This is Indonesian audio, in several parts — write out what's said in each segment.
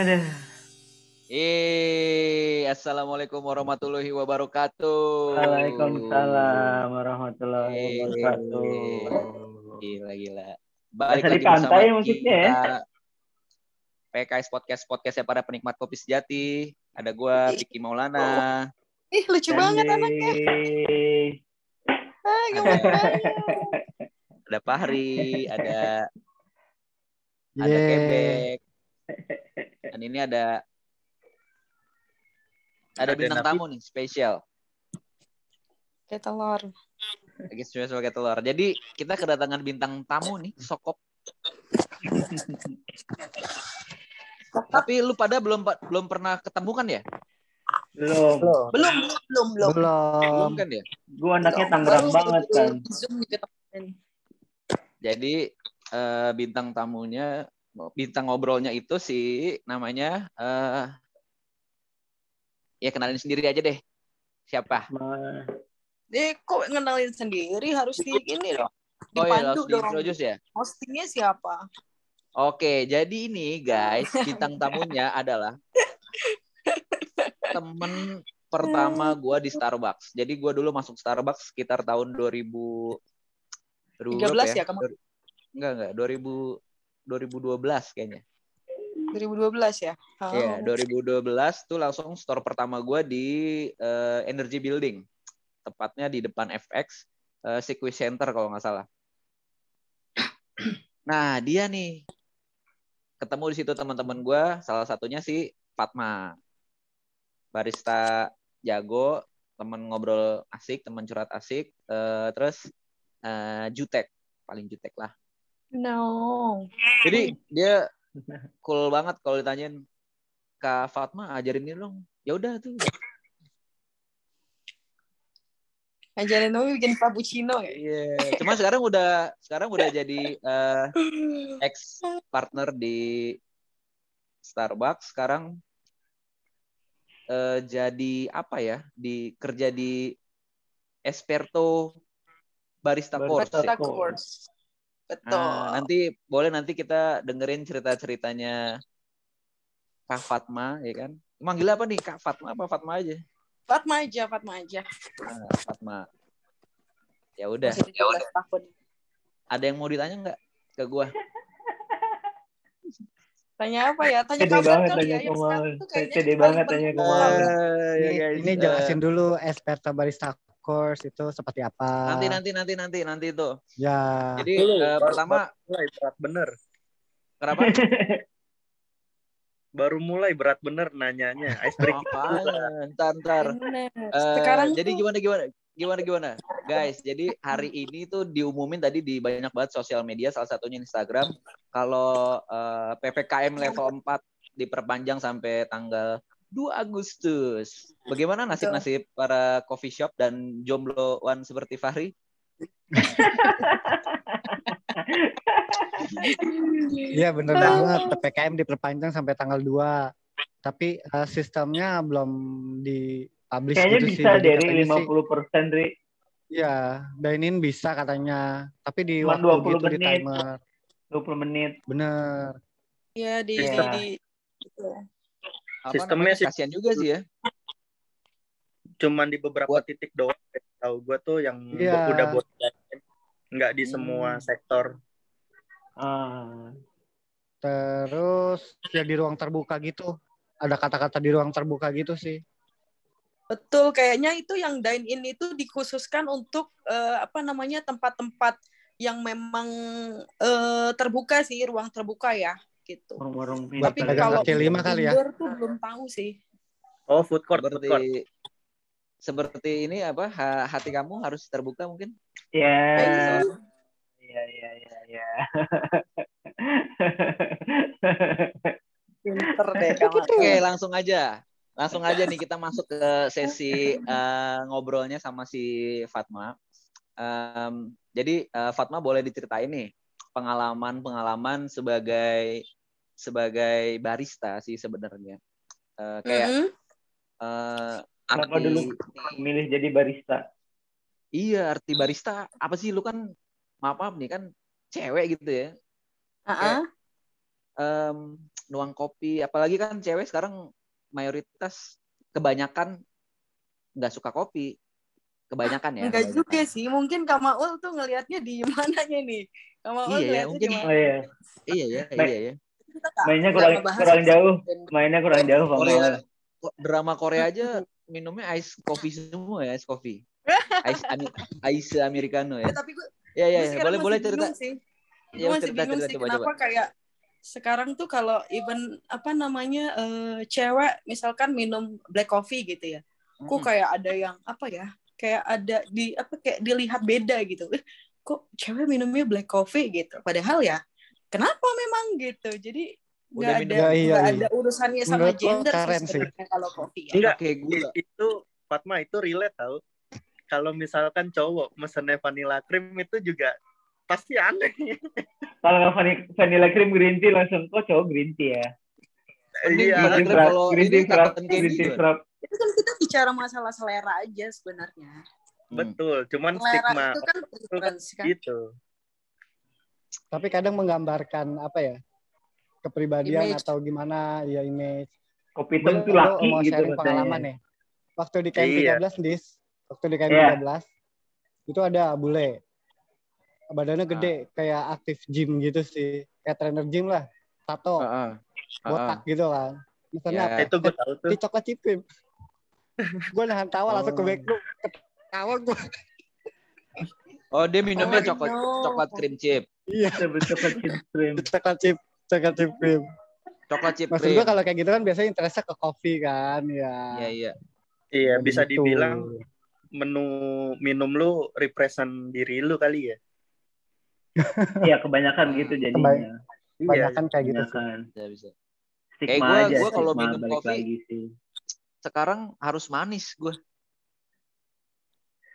Aduh. Eh, assalamualaikum warahmatullahi wabarakatuh. Waalaikumsalam warahmatullahi wabarakatuh. Gila gila. Bahasa di pantai maksudnya ya? PKS Podcast Podcast ya para penikmat kopi sejati. Ada gua Vicky Maulana. Ih, lucu banget anaknya. Ah. Ada Fahri, ada ada. Kebek. Dan ini ada ada Ada bintang tamu nih spesial. Kayak telur. Lagi spesial pakai telur. Jadi kita kedatangan bintang tamu nih, Sokop. Tapi lu pada belum belum pernah ketemu kan ya? Belum. Belum, belum, belum, belum. Belum Belum. kan ya? Gue anaknya Belum. Tangerang banget kan. Zoom. Jadi eh, bintang tamunya, bintang ngobrolnya itu si namanya, eh ya kenalin sendiri aja deh. Siapa? Ma- Eh, kok ngenalin sendiri harus di ini dong. Oh ya, Dipandu langsung dong. introduce ya. Hostingnya siapa? Oke, jadi ini guys, bintang tamunya adalah temen pertama gua di Starbucks. Jadi gua dulu masuk Starbucks sekitar tahun 2000 2000 berapa 13 ya, kamu? Enggak, enggak, 2000 2012 kayaknya. 2012 ya? Oh. Iya, 2012 tuh langsung store pertama gua di eh, Energy Building. Tepatnya di depan FX eh, Circuit Center kalau nggak salah. Nah, dia nih ketemu di situ teman-teman gua, salah satunya si Fatma. Barista jago, temen ngobrol asik, temen curhat asik, eh, terus eh, jutek, paling jutek lah. No. Jadi dia cool banget kalau ditanyain Kak Fatma ajarin ini dong. Ya udah tuh. Ajarin dong bikin cappuccino ya? Iya. Cuma sekarang udah sekarang udah jadi eh, ex partner di Starbucks. Sekarang eh, jadi apa ya? Di kerja di Esperto Barista Course. Barista ya. Barista course. Betul. Nah, nanti boleh nanti kita dengerin cerita-ceritanya Kak Fatma ya kan. Manggil apa nih Kak Fatma apa Fatma aja? Fatma aja, Fatma aja. Nah, Fatma. Ya udah. Masih 17 tahun. Ada yang mau ditanya nggak ke gua? Tanya apa ya? Tanya Pede kabar banget kali tanya ya. Yang tuh kayaknya Pede paling banget tanya. Eh, Ini, ya guys. ini Eh, jelasin dulu Esperta Barista Course itu seperti apa. nanti nanti nanti nanti nanti itu. Ya. Jadi Dulu, eh, baru- pertama baru mulai berat bener. kenapa? Baru mulai berat bener nanyanya. Ice breaking. Apaan? Ntar ntar. Eh, Sekarang jadi gimana gimana gimana gimana guys jadi hari ini tuh diumumin tadi di banyak banget sosial media salah satunya Instagram kalau eh, ppkm level 4 diperpanjang sampai tanggal 2 Agustus bagaimana nasib nasib para coffee shop dan jombloan seperti Fahri Iya bener banget. PPKM diperpanjang sampai tanggal 2. Tapi eh, sistemnya belum dipublish Kayaknya gitu bisa sih. Dari katanya sih, 50 persen, Ri. Iya, dine-in bisa katanya. Tapi di Cuma waktu 20 gitu di menit. timer. 20 menit. Bener. ya di, di, Sistem. di gitu. Apa Sistemnya sih- kasihan juga sih ya Cuman di beberapa Buat- titik doang. Tahu gue tuh yang Iya. udah buat nggak di semua Hmm. sektor. Ah. Terus ya di ruang terbuka gitu. Ada kata-kata di ruang terbuka gitu sih. Betul, kayaknya itu yang dine in itu dikhususkan untuk eh, apa namanya tempat-tempat yang memang eh, terbuka sih, ruang terbuka ya, gitu. Warung-warung Tapi kalau kaki lima kali ya. indoor tuh belum tahu sih. Oh, food court, food court. seperti seperti ini apa ha- hati kamu harus terbuka mungkin Ya. Kayak seseorang. Iya, iya, iya, iya. Pinter deh kamu. Oke, langsung aja. Langsung aja nih kita masuk ke sesi eh, ngobrolnya sama si Fatma. Em, jadi eh, Fatma boleh diceritain nih pengalaman-pengalaman sebagai sebagai barista sih sebenarnya. Eh, kayak Mm-mm. eh, Kenapa arti- dulu milih jadi barista? Iya, arti barista apa sih lu kan maaf maaf nih kan cewek gitu ya. Ah-ah. Em, nuang kopi apalagi kan cewek sekarang mayoritas kebanyakan nggak suka kopi kebanyakan ya Enggak kebanyakan. juga sih. Mungkin Kak Maul tuh ngelihatnya di mananya nih. Kak Maul Iya, ya, ngelihatnya mungkin- di mana? Oh iya. iya ya Baik. iya ya Mainnya kurang kurang jauh. Mainnya kurang jauh Pak Korea drama Korea aja minumnya ice coffee semua ya ice coffee ice ice americano ya Ya, tapi gue ya ya, ya. boleh masih boleh cerita sih. Ya, Gue masih cerita, bingung cerita, sih coba, kenapa coba. kayak sekarang tuh kalau even apa namanya eh, cewek misalkan minum black coffee gitu ya, kok Mm-mm. kayak ada yang apa ya, kayak ada di apa kayak dilihat beda gitu. Eh, kok cewek minumnya black coffee gitu. Padahal ya kenapa memang gitu. Jadi nggak ada Ya, iya, nggak iya. ada urusannya sama Menurut gender sebenarnya kalau kopi ya. Enggak, gula i- itu Fatma itu relate tau. Kalau misalkan cowok mesennya vanilla cream itu juga pasti aneh. Kalau vanilla, cream green tea langsung kok cowok green tea ya. Iya, kalau green tea frap, green frap. Itu kan kita bicara masalah selera aja sebenarnya. Hmm. betul. Cuman Selera stigma itu kan preference kan. gitu. Tapi kadang menggambarkan apa ya? Kepribadian Image. atau gimana ya image. Kopi itu laki mau gitu sharing pengalaman nih. Waktu di KM Iya. 13 dis, waktu di KM Iya. 13 itu ada bule. Badannya Ah. gede kayak aktif gym gitu sih. Kayak trainer gym lah. Tato, Heeh. botak gitu kan. Misalnya Ya. Itu gue tahu tuh. di coklat cipim. Gue nahan tawa langsung ke Oh. back room. Ketawa gue. Oh, dia minumnya Oh, coklat no. coklat cream chip. Iya, Coklat coklat cream. coklat chip, coklat cipim. Coklat chip Maksud cream. gue kalau kayak gitu kan biasanya interestnya ke kopi kan, ya. Iya, iya. Iya, bisa Gitu. dibilang menu minum lu represent diri lu kali ya. Iya kebanyakan gitu jadinya. Iya. Kebanyakan kayak gitu sih. Kebanyakan. Bisa, bisa. Stigma Kayak gua- aja, gua kalau minum kopi, lagi sih. Sekarang harus manis gue.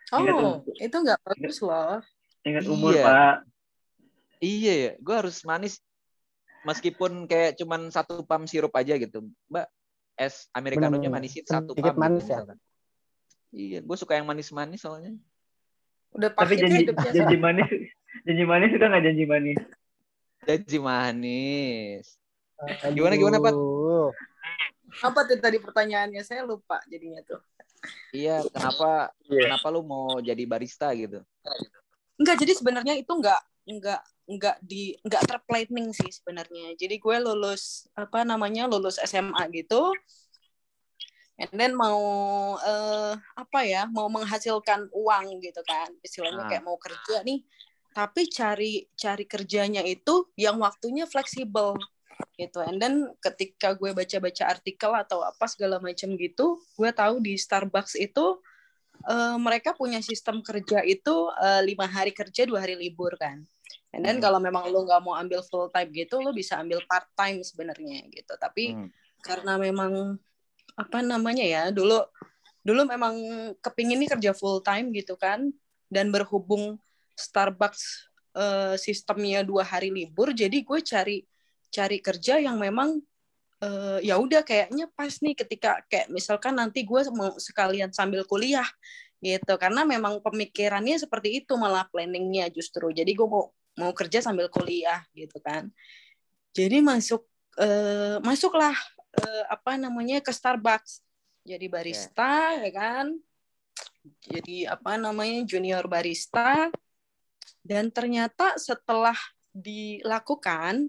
Ingat Oh, tuh. itu nggak bagus loh. Ingat umur Iya. Pak. Iya ya, gue harus manis. Meskipun kayak cuman satu pam sirup aja gitu. Mbak, es americanonya manisin satu Sedikit pam. manis gitu, ya. misalkan. Iya, gue suka yang manis-manis soalnya. Udah Tapi pahit janji hidupnya. janji manis janji manis suka nggak janji manis? Janji manis. Gimana, gimana, Pat? Apa tuh tadi pertanyaannya? Saya lupa jadinya tuh. Iya, kenapa Iya. kenapa lu mau jadi barista gitu? Enggak, jadi sebenarnya itu enggak enggak enggak di enggak terplanning sih sebenarnya. Jadi gue lulus apa namanya lulus SMA gitu. And then mau eh, apa ya mau menghasilkan uang gitu kan istilahnya Ah. kayak mau kerja nih tapi cari cari kerjanya itu yang waktunya fleksibel gitu and then ketika gue baca-baca artikel atau apa segala macam gitu gue tahu di Starbucks itu eh, mereka punya sistem kerja itu eh, lima hari kerja dua hari libur kan and then Hmm. kalau memang lo nggak mau ambil full time gitu lo bisa ambil part time sebenarnya gitu tapi Hmm. karena memang apa namanya ya dulu dulu memang kepingin nih kerja full time gitu kan dan berhubung Starbucks eh, sistemnya dua hari libur jadi gue cari cari kerja yang memang eh, ya udah kayaknya pas nih ketika kayak misalkan nanti gue mau sekalian sambil kuliah gitu. Karena memang pemikirannya seperti itu malah planningnya justru. Jadi gue mau mau kerja sambil kuliah gitu kan. Jadi masuk eh, masuklah eh, apa namanya ke Starbucks. Jadi barista ya kan. Jadi apa namanya junior barista. Dan ternyata setelah dilakukan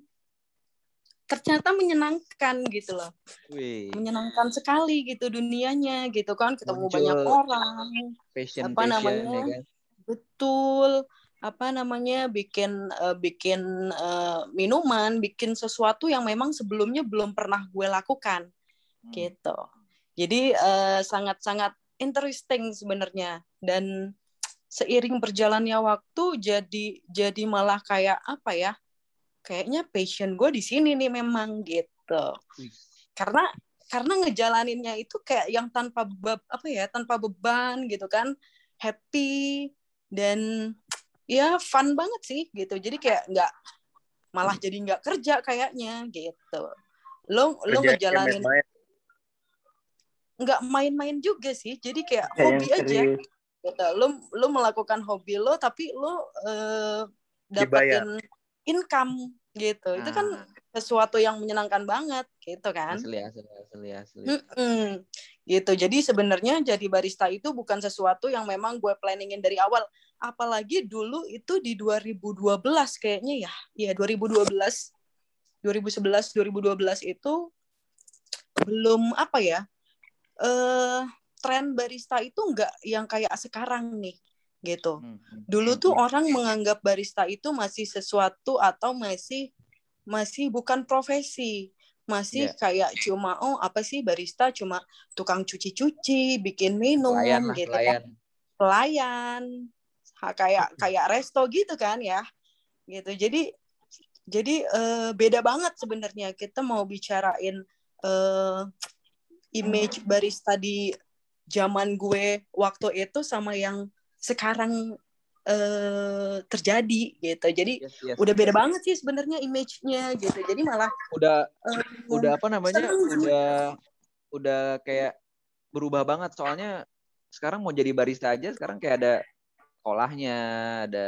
ternyata menyenangkan gitu loh. Wih, menyenangkan sekali gitu dunianya gitu kan. Ketemu Muncul banyak orang. passion apa passion namanya? ya kan. betul. Apa namanya? Bikin eh, bikin eh, minuman bikin sesuatu yang memang sebelumnya belum pernah gue lakukan. Hmm. gitu. Jadi eh, sangat-sangat interesting sebenarnya. Dan seiring berjalannya waktu jadi jadi malah kayak apa ya kayaknya passion gue di sini nih memang gitu. Karena karena ngejalaninnya itu kayak yang tanpa beb, apa ya tanpa beban gitu kan. Happy dan ya fun banget sih gitu. Jadi kayak nggak malah jadi nggak kerja kayaknya gitu. Lo lo Kerja ngejalanin main-main. nggak main-main juga sih. Jadi kayak yang hobi aja gitu. lo lo melakukan hobi lo tapi lo eh, dapetin income gitu itu kan Ah. sesuatu yang menyenangkan banget gitu kan. Asli, asli, asli, asli. Mm-mm. gitu. Jadi sebenarnya jadi barista itu bukan sesuatu yang memang gue planningin dari awal. Apalagi dulu itu di 2012 kayaknya ya. Ya 2012 2011 2012 itu belum apa ya? eh tren barista itu enggak yang kayak sekarang nih gitu. Hmm, hmm, Dulu hmm, tuh orang menganggap barista itu masih sesuatu atau masih masih bukan profesi. Masih Iya. kayak cuma oh apa sih barista cuma tukang cuci-cuci, bikin minum pelayan gitu pelayan. kan. Pelayan. Ha, kayak kayak resto gitu kan ya. Gitu. Jadi jadi eh, beda banget sebenarnya kita mau bicarain eh, image barista di zaman gue waktu itu sama yang sekarang eh, terjadi gitu. Jadi Yes, yes. udah beda banget sih sebenarnya image-nya gitu. Jadi malah Udah eh, udah apa namanya? Udah udah kayak berubah banget soalnya sekarang mau jadi barista aja sekarang kayak ada sekolahnya, ada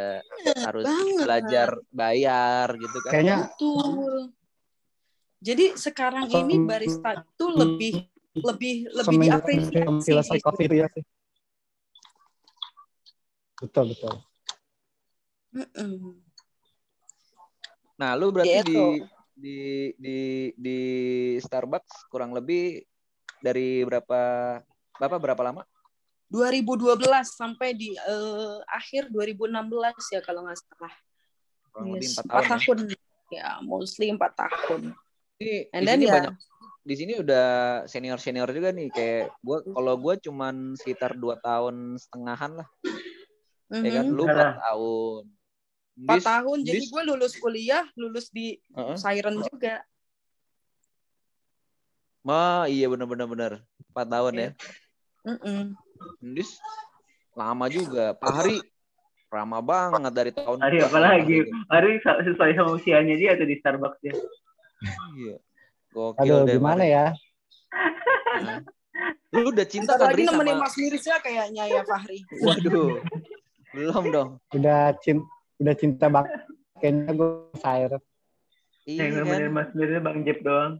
harus banget. belajar bayar gitu kan. Kayaknya Betul. Jadi sekarang ini barista itu lebih lebih lebih diapresiasi. selesai gitu. itu ya sih. Betul betul. Nah, lu berarti di Gitu. di di di Starbucks kurang lebih dari berapa Bapak berapa lama? 2012 sampai di eh, akhir 2016 ya kalau nggak salah. Kurang lebih Yes, empat empat tahun. ya. tahun. Ya, mostly empat tahun. Ini And di then sini ya, banyak di sini udah senior senior juga nih kayak gua kalau gua cuman sekitar dua tahun setengahan lah ya kan mhm, lu Enggak empat lah. tahun empat Dis- tahun. Jadi dis- gue lulus kuliah, lulus di Heeh. Siren juga. Ma, iya bener bener empat tahun ya Mm-mm. Dis lama juga Pak Hari lama banget dari tahun Hari apa lagi? gitu. Hari sesuai sama usianya dia atau di Starbucks dia. iya gokil Aduh deh gimana Mari. ya? Nah. lu udah cinta Bentar kan lagi nemenin sama Mas Mirza kayaknya ya Fahri. waduh belum dong Udah cinta udah cinta banget. Kayaknya gue cair. iya Yang kan nemenin Mas Mirza Bang Jep doang.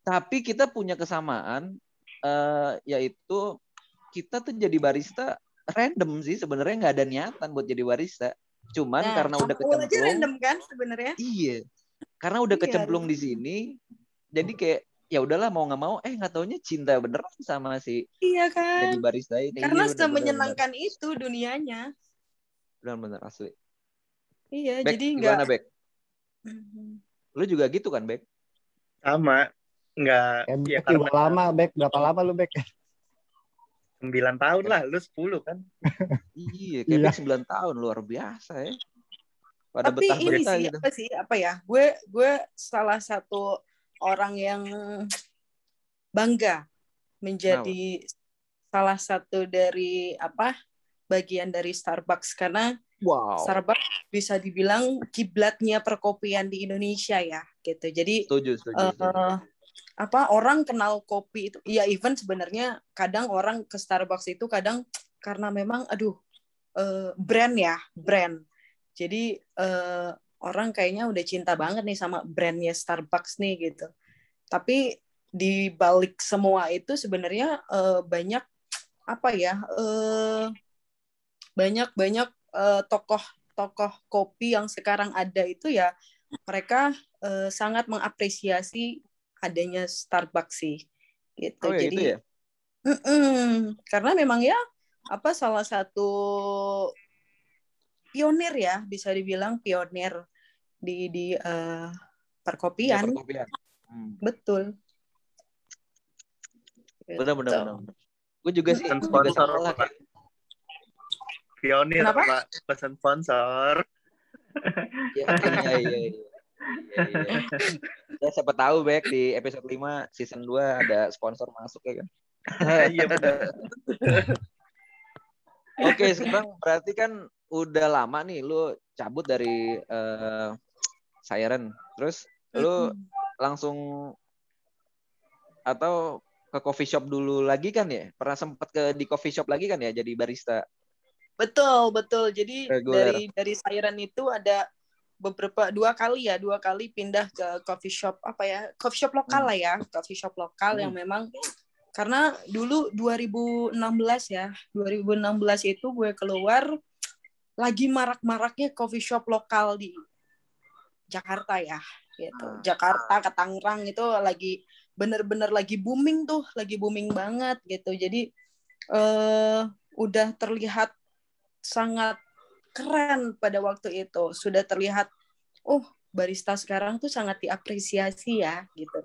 tapi kita punya kesamaan eh yaitu kita tuh jadi barista random sih sebenarnya nggak ada niatan buat jadi barista cuman Nah, karena udah Ul aja kecemplung random kan sebenarnya. iya karena udah Iya, kecemplung di sini jadi kayak ya udahlah mau nggak mau eh nggak taunya cinta beneran sama si Iya jadi kan. barista ini Karena iya, bener, bener, semenyenangkan itu dunianya. bener, asli Iya, Bek, jadi gimana enggak Bek lu juga gitu kan Bek Sama. Nggak, Kayak ya Bek karena lama, Bek. Berapa lama lu, Bek? 9 tahun lah, lu 10 kan. iya kayak Iya. Bek 9 tahun luar biasa ya pada Tapi ini betah-betah sih gitu apa sih apa ya? Gue gue salah satu orang yang bangga menjadi salah satu dari apa bagian dari Starbucks karena wow Starbucks bisa dibilang kiblatnya perkopian di Indonesia ya gitu. Jadi setuju setuju, setuju. apa orang kenal kopi itu ya even sebenarnya kadang orang ke Starbucks itu kadang karena memang aduh eh, brand ya brand jadi eh, orang kayaknya udah cinta banget nih sama brandnya Starbucks nih gitu. Tapi di balik semua itu sebenarnya eh, banyak apa ya eh, banyak banyak eh, tokoh tokoh kopi yang sekarang ada itu ya mereka eh, sangat mengapresiasi adanya Starbucks sih gitu. Oh ya jadi itu ya. Karena memang ya apa salah satu pionir ya bisa dibilang pionir di di eh, perkopian. Iya, perkopian. Hmm. Betul. bener bener Gitu. bener gue juga sih Pesan juga sponsor lah apa? kayak Pionir, Kenapa? Pak. Pesan sponsor. ya, iya, iya, iya. Iya, iya. Ya, siapa tahu Bek di episode 5 season 2 ada sponsor masuk ya kan. Iya benar. Oke, sekarang berarti kan udah lama nih lu cabut dari eh, Siren. Terus lu langsung atau ke coffee shop dulu lagi kan ya? Pernah sempat ke di coffee shop lagi kan ya jadi barista? Betul, betul. Jadi Reguler. dari dari Siren itu ada beberapa dua kali ya dua kali pindah ke coffee shop apa ya coffee shop lokal lah ya coffee shop lokal yang memang karena dulu 2016 ya 2016 itu gue keluar lagi marak-maraknya coffee shop lokal di Jakarta ya gitu. Jakarta ke Tangerang itu lagi bener-bener lagi booming tuh lagi booming banget gitu. Jadi eh udah terlihat sangat keren pada waktu itu. Sudah terlihat oh barista sekarang tuh sangat diapresiasi ya gitu.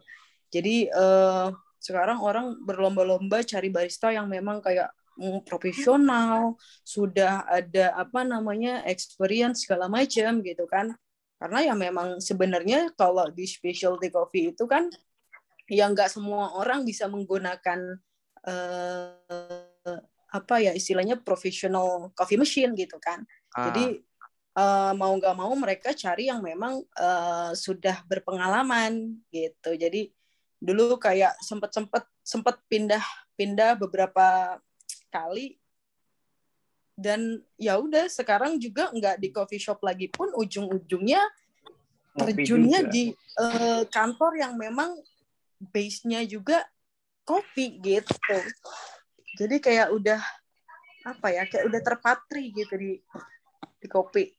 Jadi eh, sekarang orang berlomba-lomba cari barista yang memang kayak profesional sudah ada apa namanya experience segala macam gitu kan. Karena ya memang sebenarnya kalau di specialty coffee itu kan yang nggak semua orang bisa menggunakan eh, apa ya istilahnya professional coffee machine gitu kan. Ah, jadi eh, mau nggak mau mereka cari yang memang eh, sudah berpengalaman gitu. Jadi dulu kayak sempet sempet sempet pindah pindah beberapa kali dan ya udah sekarang juga nggak di coffee shop lagi pun ujung-ujungnya terjunnya di eh, kantor yang memang base-nya juga kopi gitu. Jadi kayak udah apa ya kayak udah terpatri gitu di di kopi.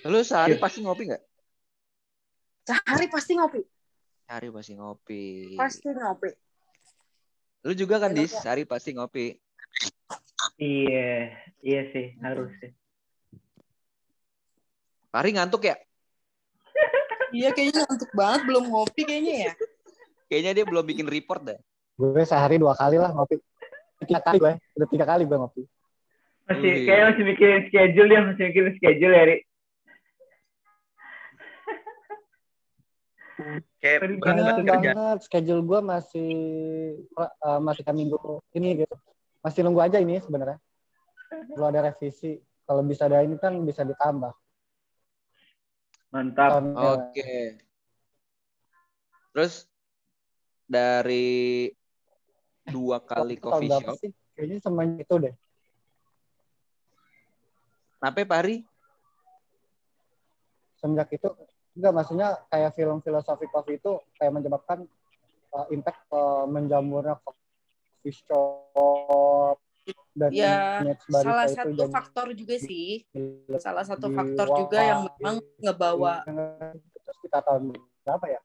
lu sehari Iya. pasti ngopi nggak? Sehari pasti ngopi, Sehari pasti ngopi. pasti ngopi. Lu juga kan Enak dis, sehari pasti ngopi. Iya, iya sih harus sih. Pari ngantuk ya? Iya kayaknya ngantuk banget belum ngopi kayaknya ya. Kayaknya dia belum bikin report dah. Gue sehari dua kali lah ngopi. Tiga kali gue, udah tiga kali gue ngopi. Masih Wih. kayak masih mikirin schedule ya, masih mikirin schedule ya, Ri. Kayak banget kerja. banget, schedule gue masih eh, masih kan minggu ini gitu. Masih nunggu aja ini sebenarnya. Belum ada revisi. Kalau bisa ada ini kan bisa ditambah. Mantap. Oke. Terus dari dua kali Tahun coffee shop, sih? Kayaknya semuanya itu deh. kenapa Pari? Semenjak itu enggak maksudnya kayak film filosofi kopi itu kayak menyebabkan uh, impact uh, menjamurnya coffee shop dan Ya, Salah itu satu jadi faktor juga sih. Salah satu faktor wah, juga yang memang ngebawa terus kita tahun berapa ya?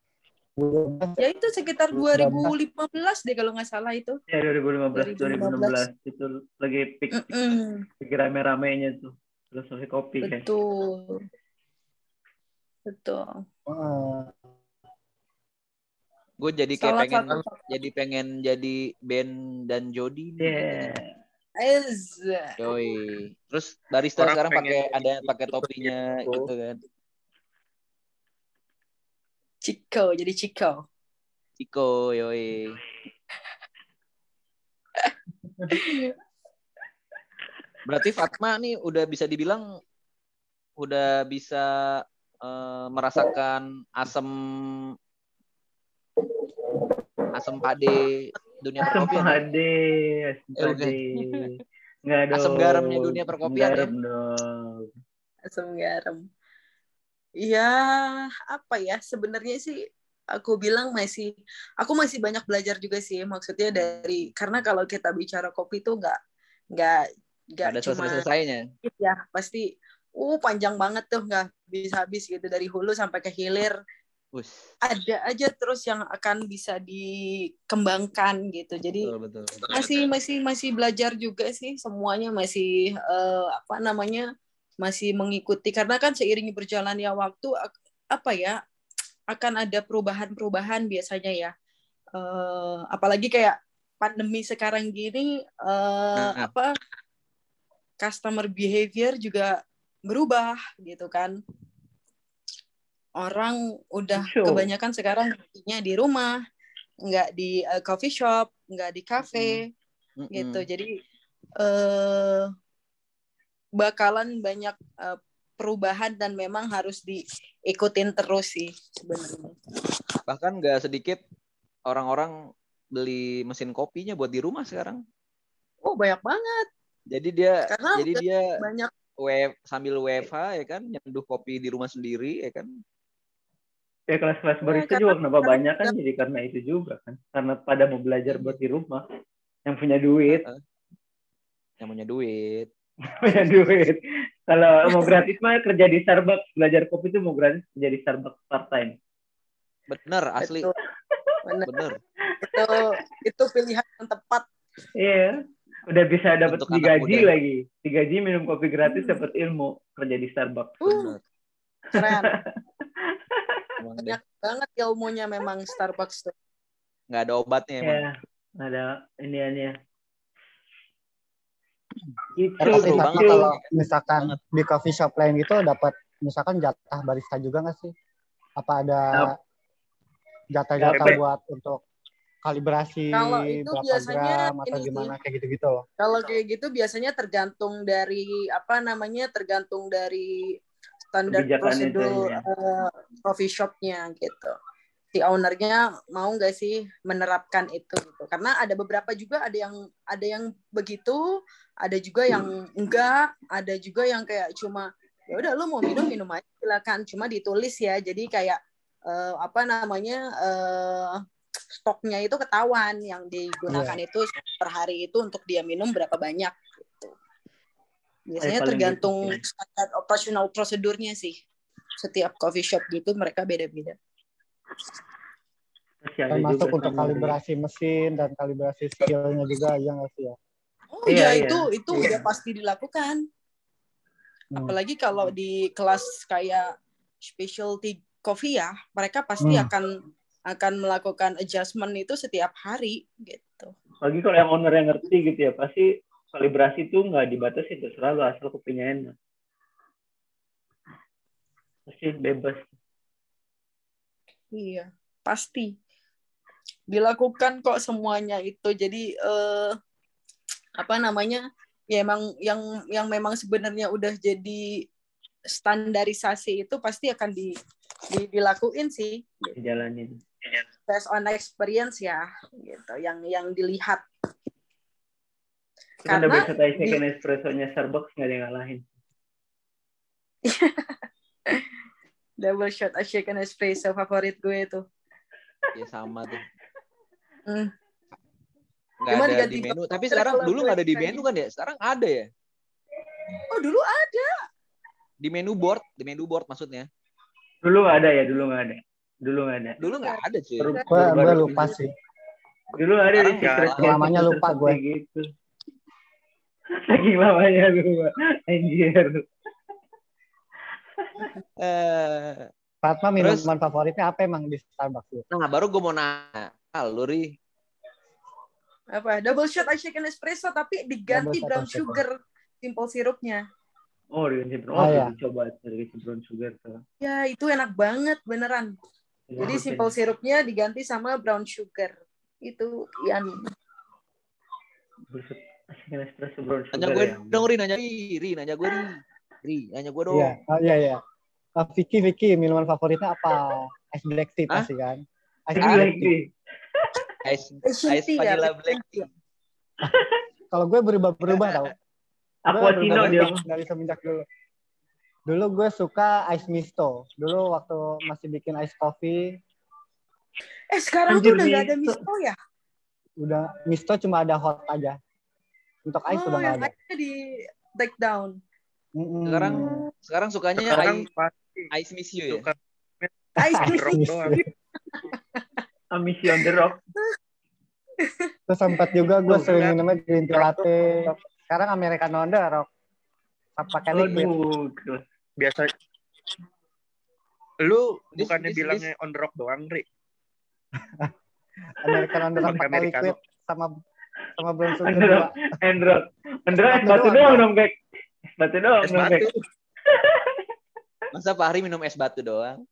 2012 ya itu sekitar 2015 deh kalau nggak salah itu. Ya 2015, 2015. 2016 itu lagi peak Mm-mm, peak rame-ramenya tuh filosofi kopi kan. betul. Betul. Gue jadi kayak Salah pengen satu jadi pengen jadi Ben dan Jody. nih. Ez. Yoi. Terus barista Orang sekarang pakai ada pakai gitu. topinya gitu kan. Chico, jadi Chico. Ciko, yoi. Berarti Fatma nih udah bisa dibilang udah bisa eh, merasakan asam asam pade dunia Asam perkopian. ya? pade, asam Eh, pade. Enggak dong. Asam garamnya dunia perkopian, Garam dong. asam garam. Ya, apa ya? Sebenarnya sih aku bilang masih aku masih banyak belajar juga sih maksudnya dari karena kalau kita bicara kopi tuh nggak nggak nggak Ada cuma selesai-selesainya. ya pasti uh panjang banget tuh nggak bisa habis gitu dari hulu sampai ke hilir Us. ada aja terus yang akan bisa dikembangkan gitu jadi Betul, betul. masih masih masih belajar juga sih semuanya masih eh, apa namanya masih mengikuti karena kan seiring berjalannya waktu ak- apa ya akan ada perubahan-perubahan biasanya ya Eh, apalagi kayak pandemi sekarang gini eh, Nah. apa customer behavior juga berubah gitu kan orang udah Sure. kebanyakan sekarang ngopinya di rumah nggak di eh, coffee shop nggak di cafe Mm-mm. gitu jadi eh bakalan banyak eh, perubahan dan memang harus diikutin terus sih sebenarnya Bahkan nggak sedikit orang-orang beli mesin kopinya buat di rumah sekarang. oh banyak banget Jadi dia Karena jadi dia banyak web sambil WFH ya kan nyeduh kopi di rumah sendiri ya kan. Ya kelas-kelas barista karena- juga kenapa karena- banyak kan jadi karena itu juga kan. Karena pada mau belajar buat di rumah. Yang punya duit, Yang punya duit. punya duit. Kalau mau gratis mah kerja di Starbucks, belajar kopi itu mau gratis kerja di Starbucks part time. Bener asli. Betul. Bener. Bener. itu itu pilihan yang tepat Iya. Udah bisa dapat digaji muda. lagi. Digaji minum kopi gratis Hmm. dapat ilmu kerja di Starbucks. uh, Bener. keren Emang deh. banyak banget ilmunya memang Starbucks tuh Nggak ada obatnya emang. Ya, ada iniannya. Itu Eh, tapi seru tapi banget itu. kalau misalkan di coffee shop lain gitu dapat misalkan jatah barista juga nggak sih? Apa ada jatah-jatah buat untuk kalibrasi Kalau itu berapa biasanya gram atau ini gimana kayak gitu-gitu. Kalau kayak gitu biasanya tergantung dari apa namanya tergantung dari standar prosedur ya. eh, coffee shopnya gitu. Si ownernya mau nggak sih menerapkan itu gitu? Karena ada beberapa juga ada yang ada yang begitu, ada juga yang enggak, ada juga yang kayak cuma ya udah lu mau minum minum aja silakan, cuma ditulis ya. Jadi kayak eh, apa namanya eh, stoknya itu ketahuan yang digunakan itu per hari itu untuk dia minum berapa banyak. Biasanya tergantung gitu standar operasional prosedurnya sih. Setiap coffee shop gitu mereka beda-beda. Termasuk juga untuk kalibrasi mesin dan kalibrasi skillnya juga ya nggak sih ya? Oh Iya, iya, iya. itu itu Iya. udah pasti dilakukan. Hmm. Apalagi kalau di kelas kayak specialty coffee ya, mereka pasti Hmm. akan akan melakukan adjustment itu setiap hari gitu. Lagi kalau yang owner yang ngerti gitu ya, pasti kalibrasi itu nggak dibatasi terserah lo asal enak. Pasti bebas. Iya, pasti. Dilakukan kok semuanya itu. Jadi eh apa namanya? Ya emang yang yang memang sebenarnya udah jadi standarisasi itu pasti akan di, di- dilakuin sih Dijalanin. based on experience ya gitu yang yang dilihat Karena tadi di- second espresso-nya Starbucks nggak ada yang ngalahin. double shot a shaken espresso favorit gue itu Ya sama tuh. Hmm. Nggak Cuma ada diganti di menu. Tapi sekarang dulu nggak ada di menu kan ya? Sekarang ada ya? oh dulu ada Di menu board, di menu board maksudnya. Dulu nggak ada ya, dulu nggak ada. Dulu nggak ada. Dulu nggak ada. Baru- Gue lupa sih. Dulu ada di secret terus lupa gue. Gitu. Saking lamanya lupa. Anjir. Eh, Fatma Terus? minuman favoritnya apa emang di Starbucks lu? nah baru gue mau nanya. Ah, lu Ri. apa double shot a shaken espresso tapi diganti Double brown sugar simple sirupnya Oh, dengan brown. Oh, Oh, iya. coba dari brown sugar tuh. ya itu enak banget beneran jadi simple sirupnya diganti sama brown sugar itu yang Sugar. Nanya gue ya. dong Ri, nanya Ri, nanya gue Ri. Ri, nanya gue dong. Iya, oh, iya iya. Uh, Vicky Vicky minuman favoritnya apa? Ice black tea Hah? pasti kan? Ice black tea. Ice, Asian ice ya, vanilla black tea. Kalau gue berubah-berubah tau. Aku Cino dia. dari semenjak dulu. Dulu gue suka ice misto. Dulu waktu masih bikin ice coffee, eh sekarang Anjir, tuh udah nggak ada miso ya udah misto cuma ada hot aja. Untuk ice oh udah nggak ada. di take down Mm-mm. Sekarang sekarang sukanya Sekarang ice, pasti ice miss you ya. suka ice rock doang. Amisi on the rock. Terus sempat juga gue sering minumnya green tea latte. Sekarang Americano on the rock. Liquid. Aduh, gila. Biasa lu bukannya dis- bilangnya on the rock doang, Ri. Americano on the rock Pakai liquid sama sama brown sugar On the dua. rock. Android. Android es Batu doang, dong, Bek. Es batu doang Es dong, Bek. Masa Fahri minum es batu doang?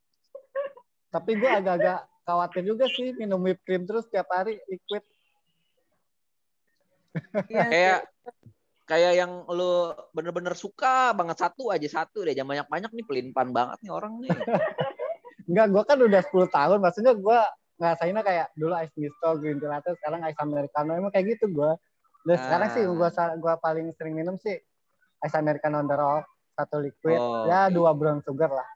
Tapi gue agak-agak khawatir juga sih minum whipped cream terus tiap hari liquid. Iya, Kayak kayak yang lu bener-bener suka banget satu aja satu deh. Jangan banyak-banyak nih pelimpan banget nih orang nih. Enggak, gue kan udah 10 tahun. Maksudnya gue ngerasainnya kayak dulu ice misto, green tea latte, sekarang ice americano. Emang kayak gitu gue. Dan sekarang sih Ah. gue gua paling sering minum sih ice americano on the rock. satu liquid, Oh, ya oke. dua brown sugar lah.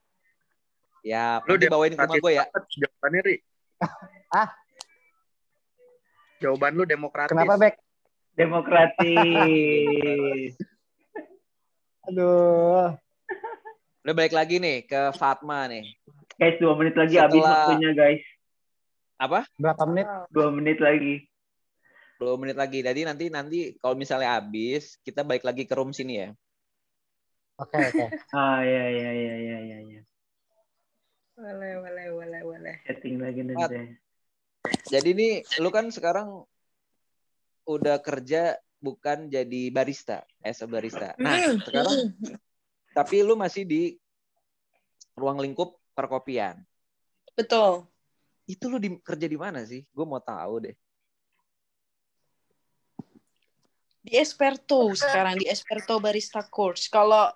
Ya, Lu nanti bawain ke rumah gue ya. Jawabannya, Ri. Ah? Jawaban lu demokratis. Kenapa, Bek? Demokratis. Aduh. Udah balik lagi nih ke Fatma nih. guys, dua menit lagi habis Setelah- waktunya guys. Apa? Berapa menit? Dua menit lagi. Dua menit lagi. Jadi nanti nanti kalau misalnya habis, kita balik lagi ke room sini ya. Oke, oke. Ah ya ya ya ya ya ya. Boleh, boleh, boleh, boleh. Setting lagi nanti. Jadi nih, lu kan sekarang udah kerja bukan jadi barista, as a barista. Nah, Hmm, sekarang tapi lu masih di ruang lingkup perkopian. Betul. Itu lu di, kerja di mana sih? Gue mau tahu deh. Di Esperto sekarang di Esperto Barista Course. Kalau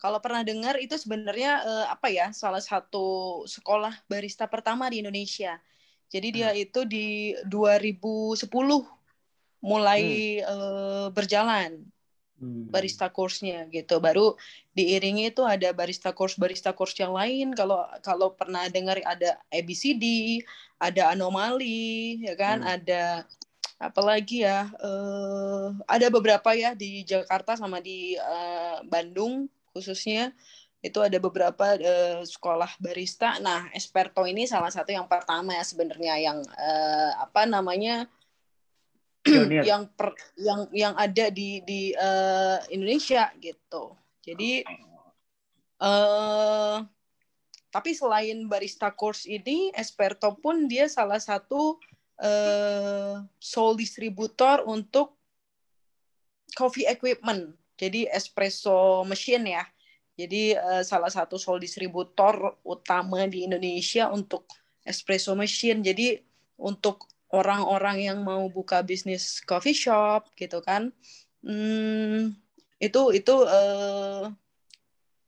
kalau pernah dengar itu sebenarnya eh, apa ya salah satu sekolah barista pertama di Indonesia. Jadi dia itu di 2010 mulai eh, berjalan Hmm. barista course-nya gitu. Baru diiringi itu ada barista course barista course yang lain. Kalau kalau pernah dengar ada ABCD, ada anomali, ya kan? Hmm. Ada apa lagi ya? eh ada beberapa ya di Jakarta sama di eh, Bandung khususnya itu ada beberapa eh, sekolah barista. Nah, Esperto ini salah satu yang pertama ya sebenarnya yang eh, apa namanya. Yang per, yang yang ada di di eh, Indonesia gitu. Jadi eh tapi selain barista course ini, Esperto pun dia salah satu eh sole distributor untuk coffee equipment. Jadi espresso machine ya. Jadi eh, salah satu sole distributor utama di Indonesia untuk espresso machine. Jadi untuk orang-orang yang mau buka bisnis coffee shop gitu kan, hmm, itu itu eh,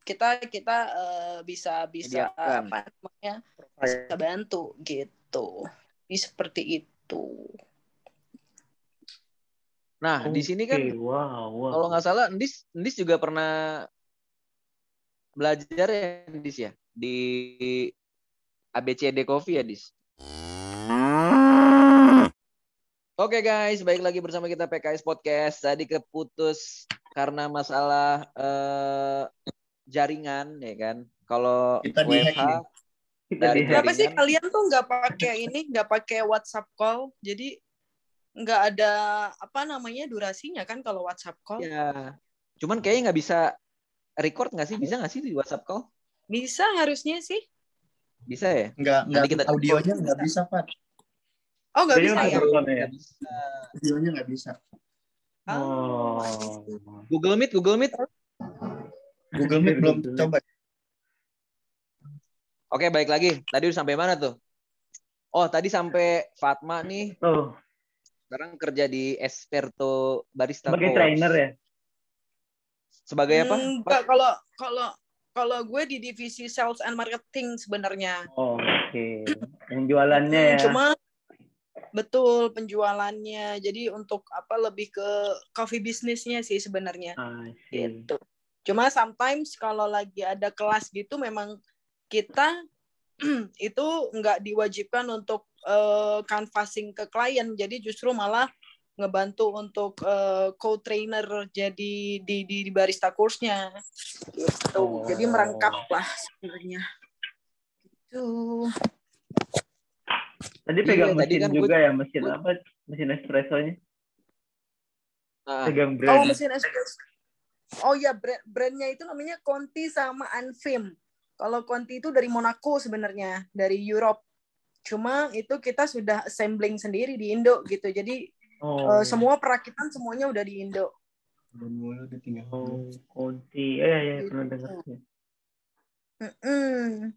kita kita eh, bisa bisa apa namanya bisa bantu gitu. Jadi seperti itu. Nah, di sini kan wow, wow. kalau nggak salah Ndis Ndis juga pernah belajar ya Ndis ya di ABCD Coffee ya Dis. Oke guys, baik lagi bersama kita PKS Podcast. Tadi keputus karena masalah eh, jaringan ya kan. Kalau Kita WFH dari di Kenapa sih kalian tuh nggak pakai ini, nggak pakai WhatsApp call? Jadi nggak ada apa namanya durasinya kan kalau WhatsApp call? ya. Cuman kayaknya nggak bisa record nggak sih? Bisa nggak sih di WhatsApp call? Bisa harusnya sih. Bisa ya? Enggak, enggak Nanti kita- audionya enggak bisa, Pak. Oh nggak bisa ya? ya. Nggak bisa. Audionya enggak bisa. Oh. Google Meet, Google Meet. Google Meet belum coba. Oke, baik lagi. Tadi udah sampai mana tuh? Oh, tadi sampai Fatma nih Oh, sekarang kerja di Esperto Barista sebagai Coach. trainer ya. Sebagai apa? Enggak, kalau kalau kalau gue di divisi sales and marketing sebenarnya. Oh, oke. Penjualannya ya. Cuma betul penjualannya. Jadi untuk apa lebih ke coffee bisnisnya sih sebenarnya. Gitu. Cuma sometimes kalau lagi ada kelas gitu memang kita itu nggak diwajibkan untuk eh, canvassing ke klien, jadi justru malah ngebantu untuk eh, co-trainer jadi di, di, di barista course-nya gitu. Oh. Jadi merangkap lah sebenarnya. Gitu. Tadi Iya, pegang tadi mesin kan juga gua- ya, mesin apa? Mesin espressonya. Nah, Pegang Oh brand. mesin espresso. Oh ya brand brandnya itu namanya Conti sama Anfim. Kalau Conti itu dari Monaco sebenarnya dari Europe. Cuma itu kita sudah assembling sendiri di Indo gitu. Jadi Oh. eh, semua perakitan semuanya udah di Indo. Belum udah tinggal. Oh, kunci. Eh, ya, ya, Gitu. pernah dengar. Mm-mm.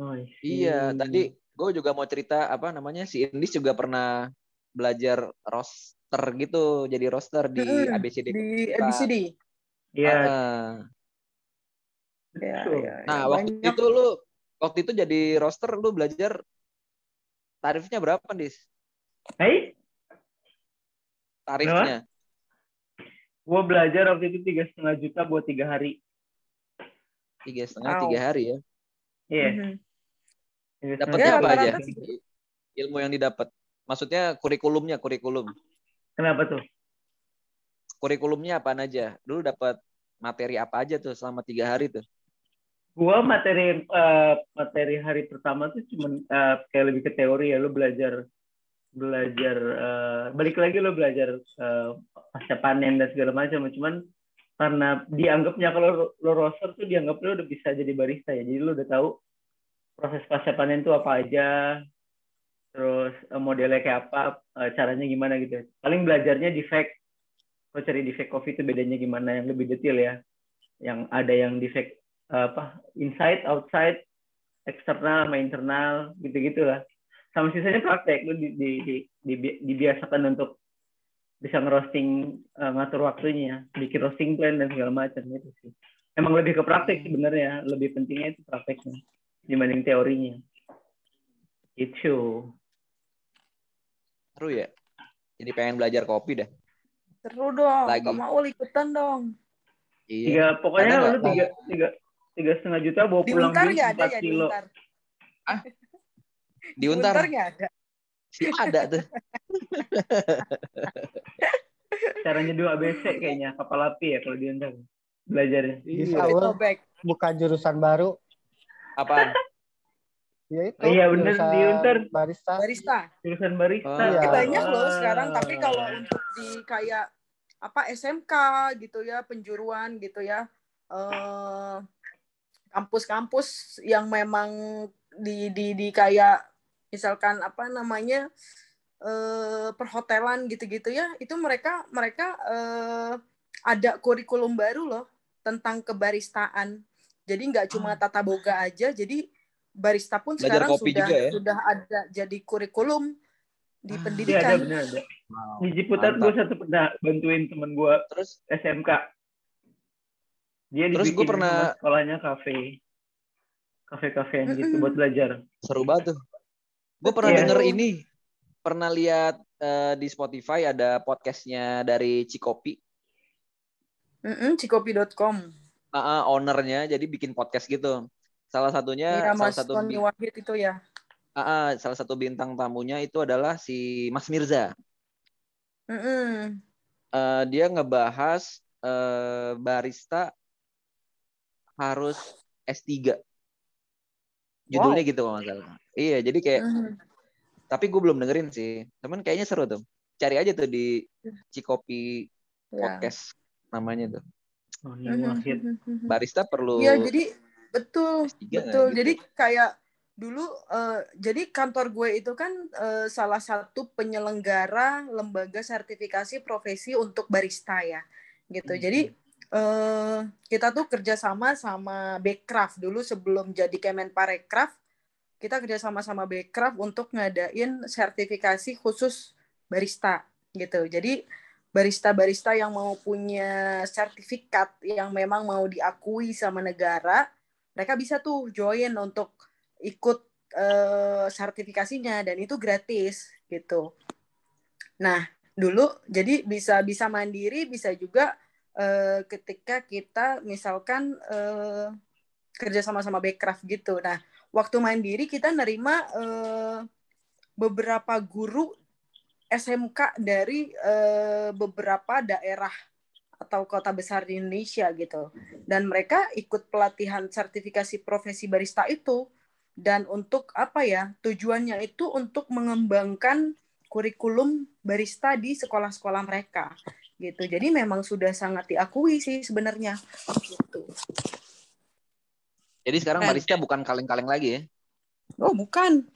Oh, iya, tadi gue juga mau cerita apa namanya si Indis juga pernah belajar roster gitu, jadi roster di. ABCD. Di Kita- ABCD. Iya, Ah, Ya, betul. ya, ya. Nah, waktu Banyak. itu lu waktu itu jadi roster lu belajar tarifnya berapa, Dis? Hai? Tarifnya. Gue belajar waktu itu tiga setengah juta buat tiga hari. Tiga setengah, tiga hari ya. Iya. Mhm. tiga setengah Dapatnya Ya, apa aja? Ilmu yang didapat. Maksudnya kurikulumnya, kurikulum. Kenapa tuh? Kurikulumnya apa aja? Dulu dapat materi apa aja tuh selama tiga hari tuh? Gua materi eh, materi hari pertama tuh cuman eh, kayak lebih ke teori ya. Lu belajar belajar eh, balik lagi lu belajar eh, pasca panen dan segala macam. Cuman karena dianggapnya kalau lo roster tuh dianggap lu udah bisa jadi barista ya. Jadi lu udah tahu proses pasca panen tuh apa aja, terus eh, modelnya kayak apa, eh, caranya gimana gitu. Paling belajarnya defect. Kalau cari defect coffee itu bedanya gimana yang lebih detail ya. Yang ada yang defect apa inside, outside, eksternal sama internal gitu-gitu lah. Sama sisanya praktek lu di, di, di, di- dibiasakan untuk bisa ngerosting eh, ngatur waktunya, bikin roasting plan dan segala macam itu sih. Emang lebih ke praktek sebenarnya, lebih pentingnya itu prakteknya dibanding teorinya. Itu. Seru ya? Jadi pengen belajar kopi dah. Seru dong. Lagi. Kak Maul ikutan dong. Iya. Tiga, pokoknya lu tiga, tiga, tiga setengah juta bawa Di pulang Untar duit ada ya di kilo. Untar? Di Untar, nggak ada. sih ada tuh. Cara nyeduh ABC kayaknya kapal api ya kalau di Untar belajarnya. Bisa, Itu Ul. back. buka jurusan baru. Apaan? Ya itu. Iya, bener, jurusan di Untar. Barista. Barista. Jurusan barista. Oh, Iya. banyak loh sekarang. Tapi kalau untuk di kayak apa SMK gitu ya, penjuruan gitu ya, eh, kampus-kampus yang memang di di di kayak misalkan apa namanya eh, perhotelan gitu-gitu ya, itu mereka mereka eh, ada kurikulum baru loh tentang kebaristaan. Jadi nggak cuma tata boga aja, jadi barista pun Belajar sekarang kopi sudah juga ya? sudah ada jadi kurikulum di Ah, Iya ada pendidikan. bener ada. Wow, Di Ciputat gue satu pernah bantuin temen gue Terus SMK. Dia Terus dibikin gua pernah- sekolahnya kafe. Kafe-kafean gitu buat belajar. seru banget tuh. Gue pernah Iya. denger ini, pernah lihat eh, di Spotify ada podcastnya dari Cikopi, Mm-mm, Cikopi.com. Ah, ownernya, jadi bikin podcast gitu. Salah satunya, Iya, salah Mas satu Tony Wahid itu ya. ah, ah, salah satu bintang tamunya itu adalah si Mas Mirza. Mm-mm. Eh, dia ngebahas eh, barista harus S3. Judulnya gitu kalau nggak salah. Iya, jadi kayak Mhm. tapi gue belum dengerin sih. Temen kayaknya seru tuh. Cari aja tuh di Cikopi Ya. podcast namanya tuh. Oh, Wahid. Barista perlu Iya, jadi betul, S3 nggak betul. gitu? Jadi kayak dulu, eh, jadi kantor gue itu kan eh, salah satu penyelenggara lembaga sertifikasi profesi untuk barista ya, gitu. Hmm. Jadi eh, kita tuh kerjasama sama Backcraft dulu sebelum jadi Kemenparekraf, kita kerjasama sama Backcraft untuk ngadain sertifikasi khusus barista, gitu. Jadi barista-barista yang mau punya sertifikat yang memang mau diakui sama negara, mereka bisa tuh join untuk ikut eh, sertifikasinya dan itu gratis gitu. Nah, dulu jadi bisa bisa mandiri, bisa juga eh, ketika kita misalkan eh, kerja sama-sama Backcraft gitu. Nah, waktu mandiri kita nerima eh, beberapa guru SMK dari eh, beberapa daerah atau kota besar di Indonesia gitu. Dan mereka ikut pelatihan sertifikasi profesi barista itu dan untuk apa ya? Tujuannya itu untuk mengembangkan kurikulum barista di sekolah-sekolah mereka gitu. Jadi memang sudah sangat diakui sih sebenarnya gitu. Jadi sekarang barista bukan kaleng-kaleng lagi ya. Oh, bukan.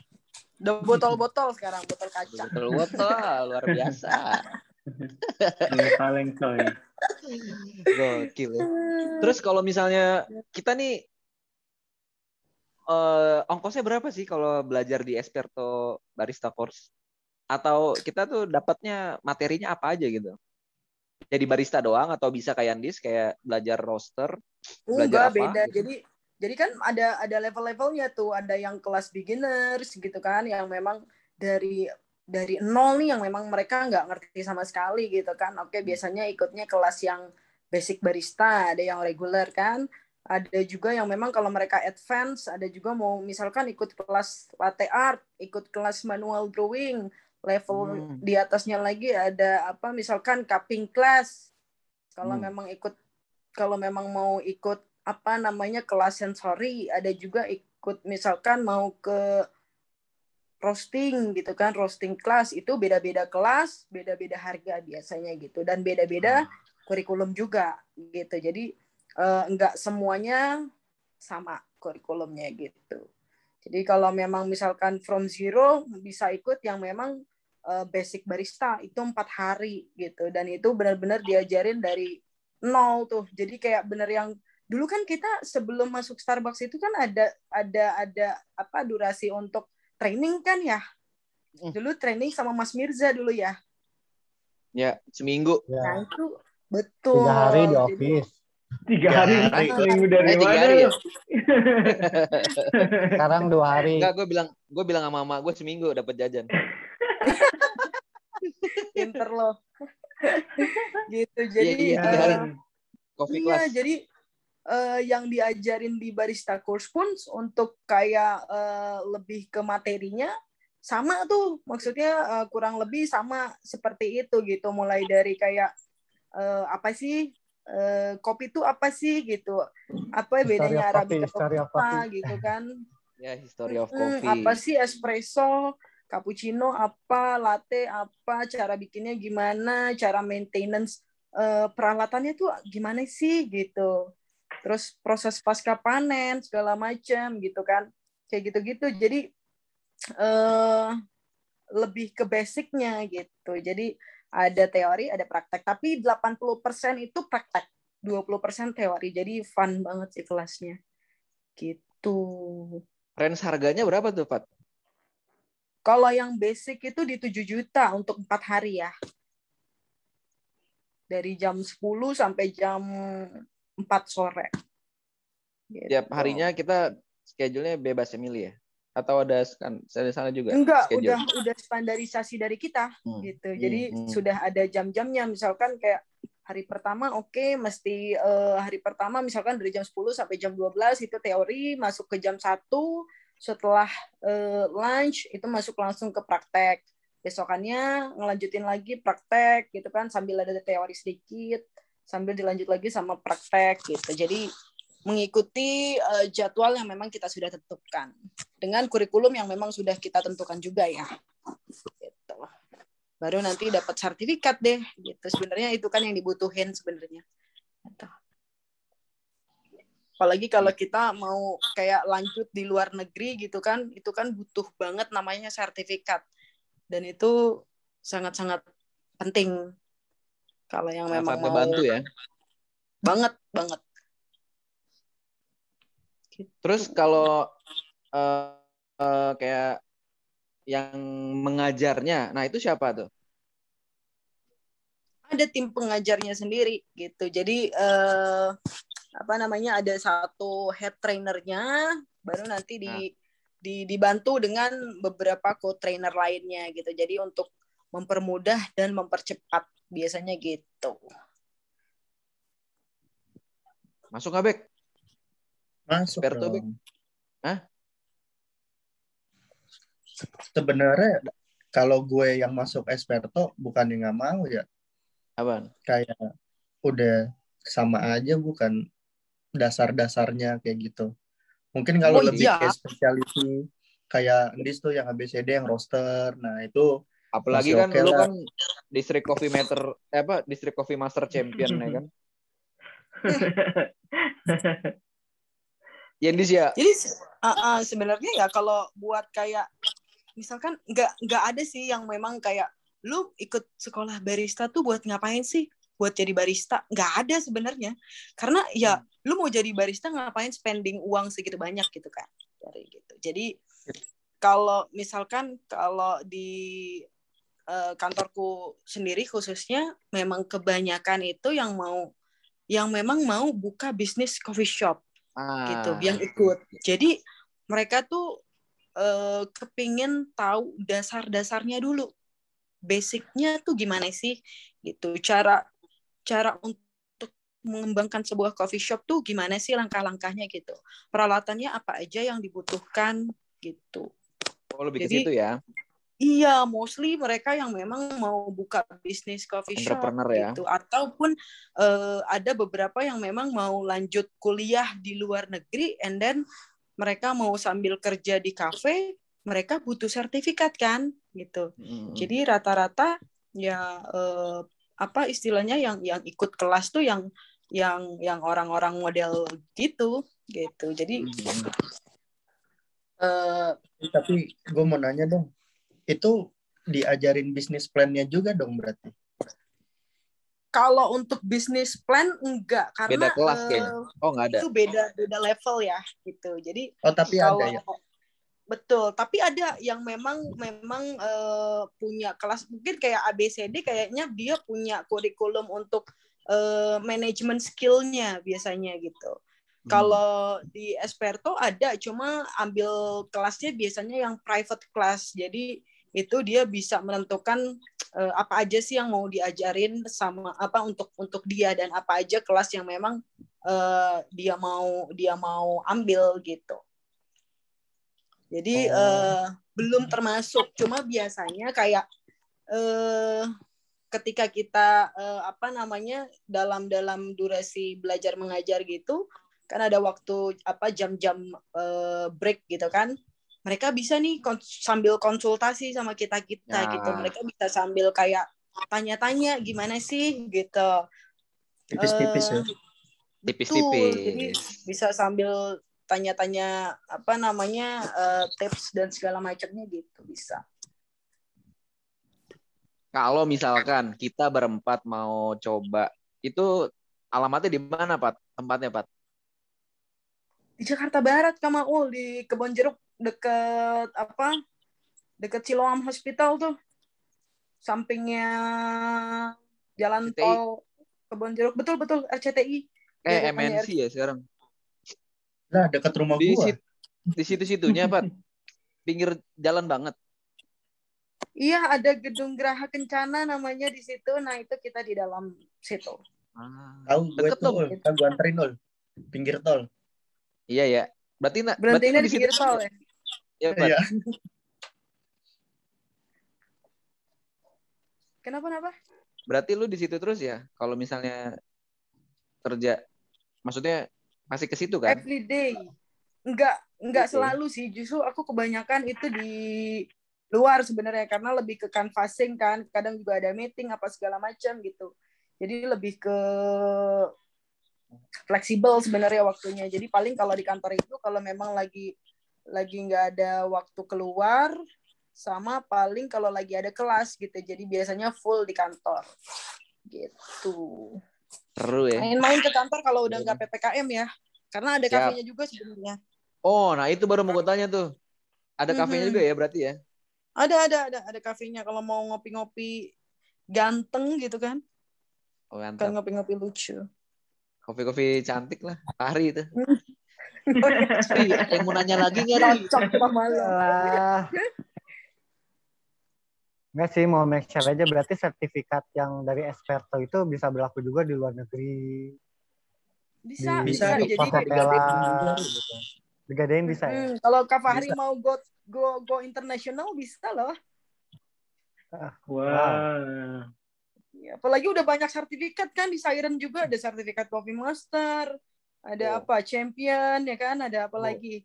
Udah botol-botol sekarang, botol kaca. Betul wah, luar biasa. Ini kaleng coy. Gokil ya. Terus kalau misalnya kita nih eh ongkosnya berapa sih kalau belajar di Esperto Barista Course? Atau kita tuh dapatnya materinya apa aja gitu? Jadi barista doang atau bisa kayak Andis kayak belajar roaster? Belajar Enggak apa? beda. Jadi jadi kan ada ada level-levelnya tuh, ada yang kelas beginners gitu kan, yang memang dari dari nol nih yang memang mereka nggak ngerti sama sekali gitu kan. Oke, biasanya ikutnya kelas yang basic barista, ada yang reguler kan. Ada juga yang memang kalau mereka advance, ada juga mau misalkan ikut kelas latte art, ikut kelas manual drawing, level Hmm. di atasnya lagi ada apa misalkan cupping class. Kalau Hmm. memang ikut kalau memang mau ikut apa namanya kelas sensori, ada juga ikut misalkan mau ke roasting gitu kan, roasting kelas itu beda-beda kelas, beda-beda harga biasanya gitu dan beda-beda kurikulum juga gitu. Jadi eh, enggak semuanya sama kurikulumnya gitu. Jadi kalau memang misalkan from zero bisa ikut yang memang eh, basic barista itu empat hari gitu dan itu benar-benar diajarin dari nol tuh. Jadi kayak bener yang dulu kan kita sebelum masuk Starbucks itu kan ada ada ada apa durasi untuk training kan ya. Hmm. Dulu training sama Mas Mirza dulu ya. Ya, seminggu. Ya, Nah itu betul. tiga hari di office. Tiga Ya, hari seminggu dari Eh, tiga mana hari ya? Sekarang dua hari. Enggak, gue bilang gue bilang sama mama gue seminggu dapat jajan. pinter loh. gitu. Iya, Jadi iya, tiga eh. Coffee Iya, class. jadi eh, yang diajarin di barista course pun untuk kayak eh, lebih ke materinya sama tuh, maksudnya eh, kurang lebih sama seperti itu gitu, mulai dari kayak eh, apa sih eh, kopi itu apa sih gitu, apa History bedanya arabica of apa gitu kan, Ya, history of Hmm, coffee. apa sih espresso, cappuccino apa, latte apa, cara bikinnya gimana, cara maintenance eh, peralatannya tuh gimana sih gitu. Terus proses pasca panen segala macam gitu kan. Kayak gitu-gitu. Jadi eh lebih ke basicnya gitu. Jadi ada teori, ada praktek. Tapi 80% itu praktek. 20% teori. Jadi fun banget sih kelasnya. Gitu. Range harganya berapa tuh, Pat? Kalau yang basic itu di 7 juta untuk empat hari ya. Dari jam 10 sampai jam 4 sore. Gitu. Tiap harinya kita schedule-nya bebas ya milih ya? Atau ada ada sana juga? Enggak, schedule? udah udah standarisasi dari kita Hmm. gitu. Hmm, Jadi hmm. sudah ada jam-jamnya misalkan kayak hari pertama oke mesti eh, hari pertama misalkan dari jam 10 sampai jam 12 itu teori masuk ke jam 1 setelah eh, lunch itu masuk langsung ke praktek besokannya ngelanjutin lagi praktek gitu kan sambil ada teori sedikit sambil dilanjut lagi sama praktek gitu. Jadi mengikuti eh, jadwal yang memang kita sudah tentukan. Dengan kurikulum yang memang sudah kita tentukan juga ya. Gitu. Baru nanti dapat sertifikat deh gitu. Sebenarnya itu kan yang dibutuhin sebenarnya. Gitu. apalagi kalau kita mau kayak lanjut di luar negeri gitu kan itu kan butuh banget namanya sertifikat. Dan itu sangat-sangat penting kalau yang memang mau membantu ya. banget banget Terus kalau eh, eh, kayak yang mengajarnya, nah itu siapa tuh? ada tim pengajarnya sendiri gitu. Jadi eh, apa namanya ada satu head trainernya, baru nanti di, di dibantu dengan beberapa co-trainer lainnya gitu. Jadi untuk mempermudah dan mempercepat biasanya gitu. Masuk nggak Bek? Masuk Esperto, dong. Hah? Sebenarnya kalau gue yang masuk Esperto bukan yang nggak mau ya. Apaan? Kayak udah sama aja bukan dasar-dasarnya kayak gitu. Mungkin kalau Oh, lebih iya. kayak specialty kayak Andis tuh yang ABCD yang roster. Nah, itu Apalagi Masih kan oke lu lah. kan distrik coffee meter eh, apa distrik coffee master champion ya kan? Ya Indis ya. Jadi uh, uh, sebenarnya ya kalau buat kayak misalkan nggak nggak ada sih yang memang kayak lu ikut sekolah barista tuh buat ngapain sih? Buat jadi barista? Nggak ada sebenarnya. Karena ya lu mau jadi barista ngapain spending uang segitu banyak gitu kan? Dari gitu. Jadi kalau misalkan kalau di eh, kantorku sendiri khususnya memang kebanyakan itu yang mau yang memang mau buka bisnis coffee shop Ah, gitu yang ikut. Jadi mereka tuh eh, kepingin tahu dasar-dasarnya dulu. Basicnya tuh gimana sih gitu. Cara cara untuk mengembangkan sebuah coffee shop tuh gimana sih langkah-langkahnya gitu. Peralatannya apa aja yang dibutuhkan gitu. Oh, lebih ke Jadi, situ ya. Iya, mostly mereka yang memang mau buka bisnis coffee shop ya. gitu, ataupun eh, ada beberapa yang memang mau lanjut kuliah di luar negeri, and then mereka mau sambil kerja di kafe, mereka butuh sertifikat kan, gitu. Mm. Jadi rata-rata ya eh, apa istilahnya yang yang ikut kelas tuh yang yang yang orang-orang model gitu, gitu. Jadi Mm. eh, Tapi gue mau nanya dong, itu diajarin bisnis plan-nya juga dong berarti? kalau untuk bisnis plan enggak karena Beda kelas eh, kayaknya. Oh, nggak ada. itu beda beda level ya gitu jadi Oh tapi kalau ada ya? betul tapi ada yang memang memang eh, punya kelas mungkin kayak ABCD kayaknya dia punya kurikulum untuk eh, manajemen skillnya biasanya gitu Hmm. kalau di Esperto ada cuma ambil kelasnya biasanya yang private class jadi itu dia bisa menentukan eh, apa aja sih yang mau diajarin sama apa untuk untuk dia dan apa aja kelas yang memang eh, dia mau dia mau ambil gitu. Jadi Oh. eh, belum termasuk cuma biasanya kayak eh, ketika kita eh, apa namanya dalam dalam durasi belajar mengajar gitu kan ada waktu apa jam-jam eh, break gitu kan mereka bisa nih kon- sambil konsultasi sama kita kita Ya. gitu mereka bisa sambil kayak tanya-tanya gimana sih gitu Tipis-tipis ya? Eh, Tipis-tipis. Jadi bisa sambil tanya-tanya apa namanya eh, tips dan segala macamnya gitu bisa Kalau misalkan kita berempat mau coba, itu alamatnya di mana, Pat? Tempatnya, Pat? di Jakarta Barat Kamaul di Kebon Jeruk deket apa deket Siloam Hospital tuh sampingnya jalan RCTI. tol Kebon Jeruk betul betul RCTI Eh, depannya MNC ya sekarang. Nah dekat rumah Di, gua. sit- di situ-situnya, Pat. Pinggir jalan banget. iya ada gedung Geraha Kencana namanya di situ nah itu kita di dalam situ Ah. Tahu gue Deket tuh. Ul. Kan gue anterin, Ul. Pinggir tol. Iya, ya. Berarti, na- berarti berarti ini di situ pinggir tol ya Ya, Pat. Iya. kenapa kenapa Berarti lu di situ terus ya? Kalau misalnya kerja, maksudnya masih ke situ kan? every day enggak enggak Oke. selalu sih justru aku kebanyakan itu di luar sebenarnya karena lebih ke canvassing kan kadang juga ada meeting apa segala macam gitu jadi lebih ke fleksibel sebenarnya waktunya jadi paling kalau di kantor itu kalau memang lagi lagi nggak ada waktu keluar sama paling kalau lagi ada kelas gitu jadi biasanya full di kantor gitu Seru ya. main-main ke kantor kalau udah nggak ppkm ya karena ada Siap. kafenya juga sebenarnya Oh, nah itu baru mau gue tanya tuh. Ada kafenya Mhm. juga ya berarti ya? ada ada ada ada kafenya kalau mau ngopi-ngopi ganteng gitu kan Oh, kan ngopi-ngopi lucu Kopi-kopi cantik lah. Fahri itu. Ri, ada yang mau nanya lagi nggak, cocok sama lo Alah. Enggak sih, mau make sure aja berarti sertifikat yang dari Esperto itu bisa berlaku juga di luar negeri. bisa di bisa, Bisa, jadi Coca-Cola gitu. Digadein bisa ya? Hmm, kalau Kak Fahri Bisa. mau go go go international bisa loh Wah. Ya, apalagi udah banyak sertifikat kan di Siren juga ada sertifikat Coffee Master ada Oh. apa champion ya kan ada apa lagi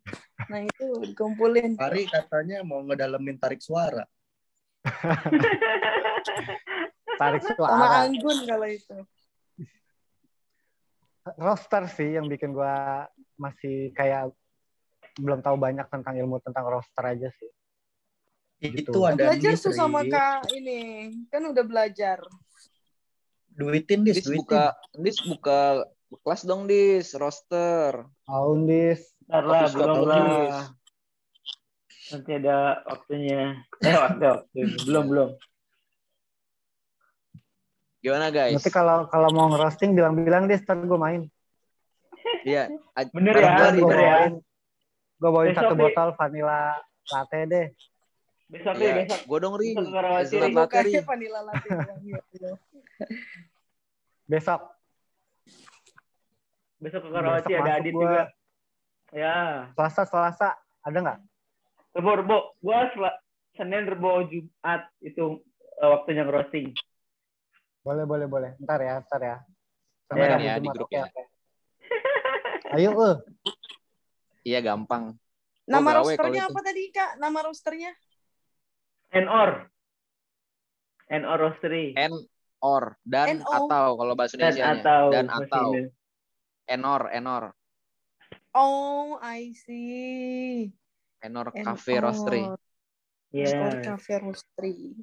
nah itu dikumpulin Hari katanya mau ngedalemin tarik suara. Tarik sama suara. Anggun kalau itu Roster sih yang bikin gua masih kayak belum tahu banyak tentang ilmu tentang roster aja sih. Gitu. Itu ada belajar tuh sama. Kak ini kan udah belajar Duitin dis, Dis duitin. buka, Dis buka kelas dong, Dis. Roster. Aundis. Ntar lah, belum lah. Nanti ada waktunya. Eh, waktu, waktu. Belum, belum. Gimana, guys? Nanti kalau kalau mau ngerosting bilang-bilang deh, ntar gue main. Iya. Bener ya, gua, gue bener bareng. ya. bawain, gue bawain Besok satu botol vanilla latte deh. Besok deh, Iya, besok. gue dong ri. Besok Gue latte ri. vanilla latte ya Allah. Besok. Besok ke Karawaci ada Adit gua. juga. Ya. Selasa, Selasa. Ada nggak? Rebo, Rebo. Gua sel- Senin, Rebo, Jumat itu eh, waktunya ngerosting. Boleh, boleh, boleh. Ntar ya, ntar ya. Senin ya atau di Jumat. grup ya. Ayo, eh. Iya gampang. Nama gawe rosternya itu. apa tadi kak? Nama rosternya? NOR. NOR Roastery. N or dan NO. atau kalau bahasa Dan Indonesia atau. dan masih atau. Enor enor Oh, I see. enor And cafe roastery. or- Yes. or cafe roastery.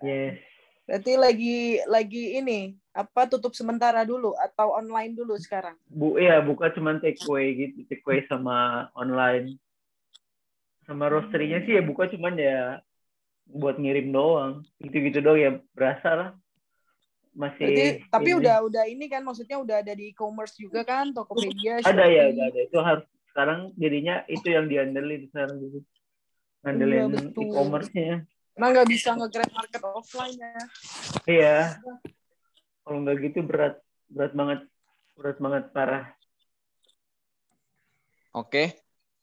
Yes. Berarti lagi lagi ini apa tutup sementara dulu atau online dulu sekarang? Bu, iya, buka cuman take away gitu. Take away sama online. Sama roastery-nya sih ya buka cuman ya buat ngirim doang. Gitu-gitu doang ya berasa lah. Masih Berarti tapi ini. udah udah ini kan maksudnya udah ada di e-commerce juga kan Tokopedia. ada ya Shopee. udah ada itu harus sekarang jadinya itu yang diandelin sekarang gitu Iya, ngandelin betul. e-commerce-nya Nah nggak bisa nge-grab market offline ya. iya kalau nggak gitu berat berat banget berat banget parah Oke.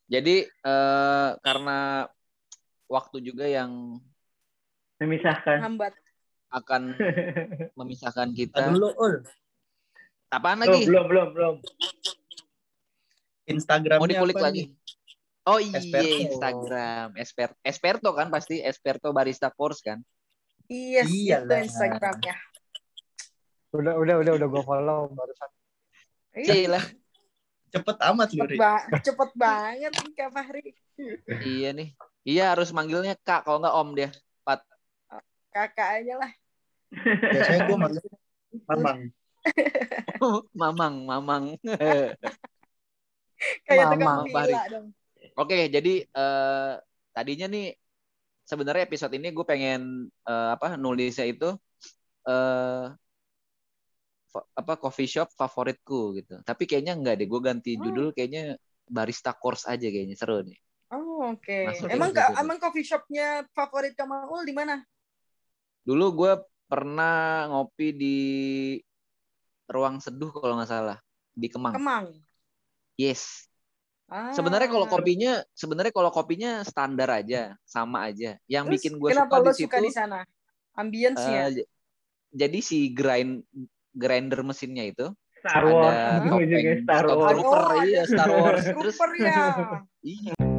Jadi eh, karena waktu juga yang memisahkan Hambat. Akan memisahkan kita. dulu, Ul. Apaan belum lagi? belum belum belum Instagramnya Mau dikulik lagi. nih? Oh iya Esperto. Instagram, Esper Esperto kan pasti Esperto Barista Course kan. Yes, Iyalah. itu Instagramnya. Udah, udah, udah, udah gue follow barusan. Iya, Cila. Cepet amat cepet, ba- cepet banget nih Kak Fahri. iya nih. Iya harus manggilnya Kak kalau nggak Om dia. Kakak aja lah. Biasanya gue manggil Mamang. mamang, mamang. Kayak Mama, tukang Fahri. gila dong. Oke, jadi eh, tadinya nih sebenarnya episode ini gue pengen eh, apa nulisnya itu eh fa- apa coffee shop favoritku gitu. Tapi kayaknya enggak deh, gue ganti Oh. judul kayaknya barista course aja kayaknya seru nih. Oh, oke. Masuk Emang gitu. emang coffee shopnya favorit Kamaul di mana? Dulu gue pernah ngopi di Ruang Seduh kalau nggak salah di Kemang. Kemang. Yes. Ah. Sebenarnya kalau kopinya sebenarnya kalau kopinya standar aja, sama aja. Yang Terus bikin gue kenapa suka di situ suka di sana? Ambience-nya. eh, j- jadi si grind grinder mesinnya itu Star Wars ada topeng Star Wars Trooper, Oh, iya ada Star Wars. Terus Trooper ya. iya,